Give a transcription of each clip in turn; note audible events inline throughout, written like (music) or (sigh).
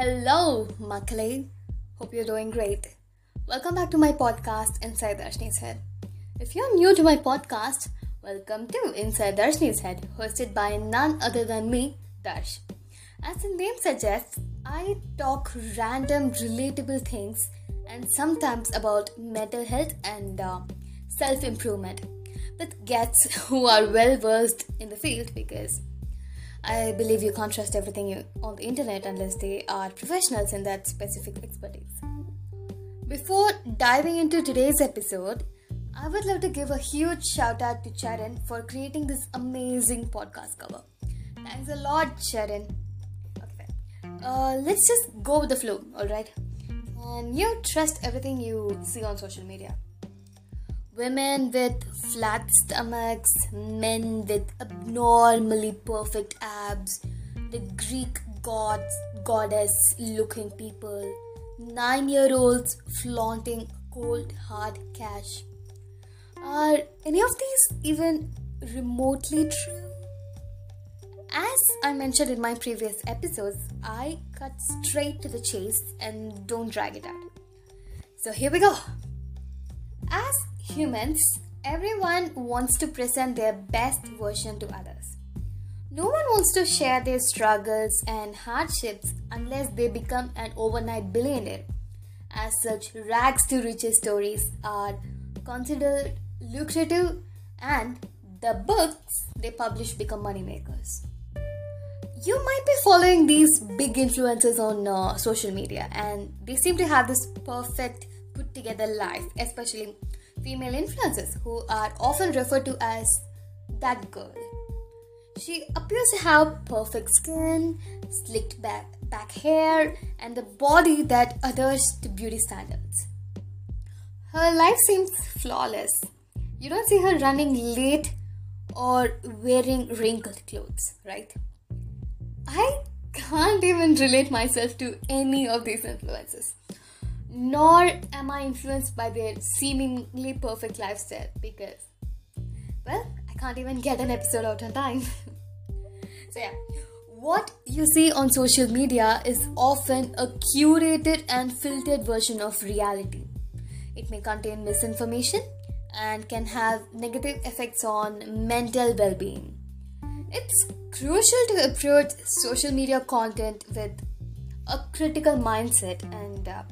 Hello, Makale. Hope you're doing great. Welcome back to my podcast, Inside Darshini's Head. If you're new to my podcast, welcome to Inside Darshini's Head, hosted by none other than me, Darsh. As the name suggests, I talk random, relatable things and sometimes about mental health and uh, self improvement with guests (laughs) who are well versed in the field because I believe you can't trust everything on the internet unless they are professionals in that specific expertise. Before diving into today's episode, I would love to give a huge shout out to Charan for creating this amazing podcast cover. Thanks a lot, Charan. Okay, uh, let's just go with the flow, alright? And you trust everything you see on social media women with flat stomachs, men with abnormally perfect abs, the Greek gods, goddess looking people, nine year olds flaunting cold hard cash. Are any of these even remotely true? As I mentioned in my previous episodes, I cut straight to the chase and don't drag it out. So here we go. As humans, everyone wants to present their best version to others. No one wants to share their struggles and hardships unless they become an overnight billionaire. As such, rags to riches stories are considered lucrative and the books they publish become moneymakers. You might be following these big influencers on uh, social media and they seem to have this perfect put together life, especially female influencers who are often referred to as that girl. She appears to have perfect skin, slicked back, back hair, and the body that adheres to beauty standards. Her life seems flawless. You don't see her running late or wearing wrinkled clothes, right? I can't even relate myself to any of these influences nor am I influenced by their seemingly perfect lifestyle because, well, I can't even get an episode out on time. (laughs) so, yeah, what you see on social media is often a curated and filtered version of reality. It may contain misinformation and can have negative effects on mental well being. It's crucial to approach social media content with a critical mindset and uh,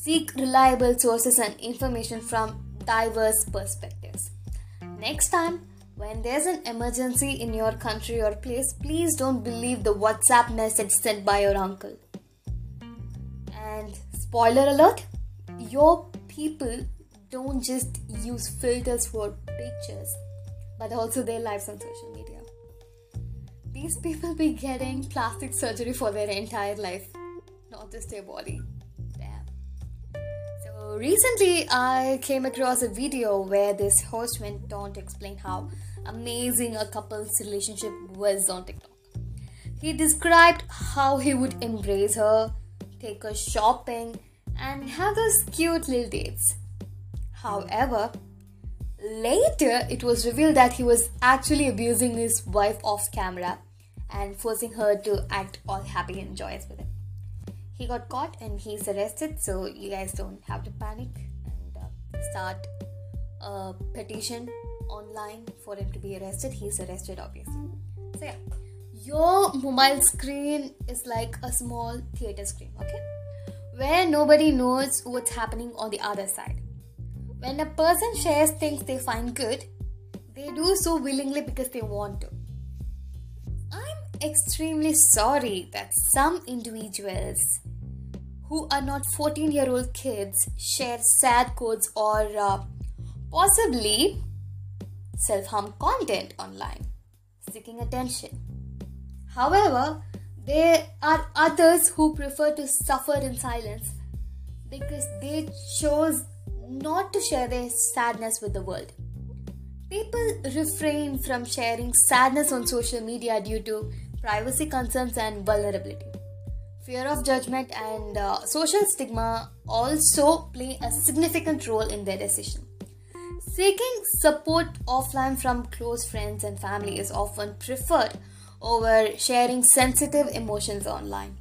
Seek reliable sources and information from diverse perspectives. Next time, when there's an emergency in your country or place, please don't believe the WhatsApp message sent by your uncle. And spoiler alert, your people don't just use filters for pictures, but also their lives on social media. These people be getting plastic surgery for their entire life, not just their body recently I came across a video where this host went on to explain how amazing a couple's relationship was on TikTok. He described how he would embrace her, take her shopping, and have those cute little dates. However, later it was revealed that he was actually abusing his wife off camera and forcing her to act all happy and joyous with him he got caught and he's arrested so you guys don't have to panic and uh, start a petition online for him to be arrested. He's arrested obviously. So yeah. Your mobile screen is like a small theater screen okay? Where nobody knows what's happening on the other side. When a person shares things they find good they do so willingly because they want to. I'm extremely sorry that some individuals who are not 14 year old kids share sad quotes or uh, possibly self harm content online, seeking attention. However, there are others who prefer to suffer in silence because they chose not to share their sadness with the world. People refrain from sharing sadness on social media due to privacy concerns and vulnerability. Fear of judgment and uh, social stigma also play a significant role in their decision. Seeking support offline from close friends and family is often preferred over sharing sensitive emotions online.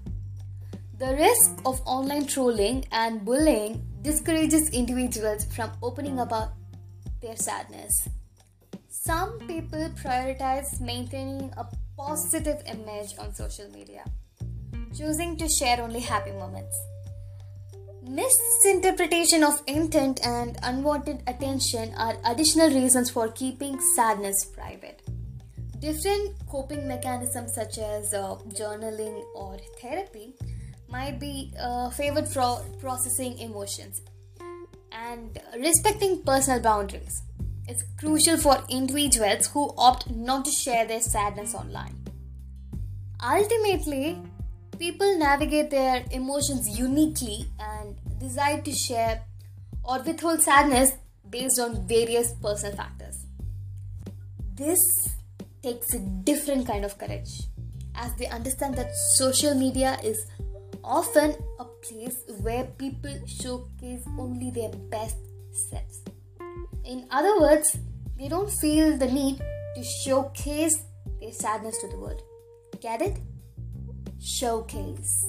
The risk of online trolling and bullying discourages individuals from opening about their sadness. Some people prioritize maintaining a positive image on social media, choosing to share only happy moments. Misinterpretation of intent and unwanted attention are additional reasons for keeping sadness private. Different coping mechanisms such as uh, journaling or therapy might be uh, favored for processing emotions and respecting personal boundaries is crucial for individuals who opt not to share their sadness online. Ultimately, people navigate their emotions uniquely and decide to share or withhold sadness based on various personal factors. This takes a different kind of courage as they understand that social media is often a place where people showcase only their best selves. In other words, they don't feel the need to showcase their sadness to the world. Get it? Showcase.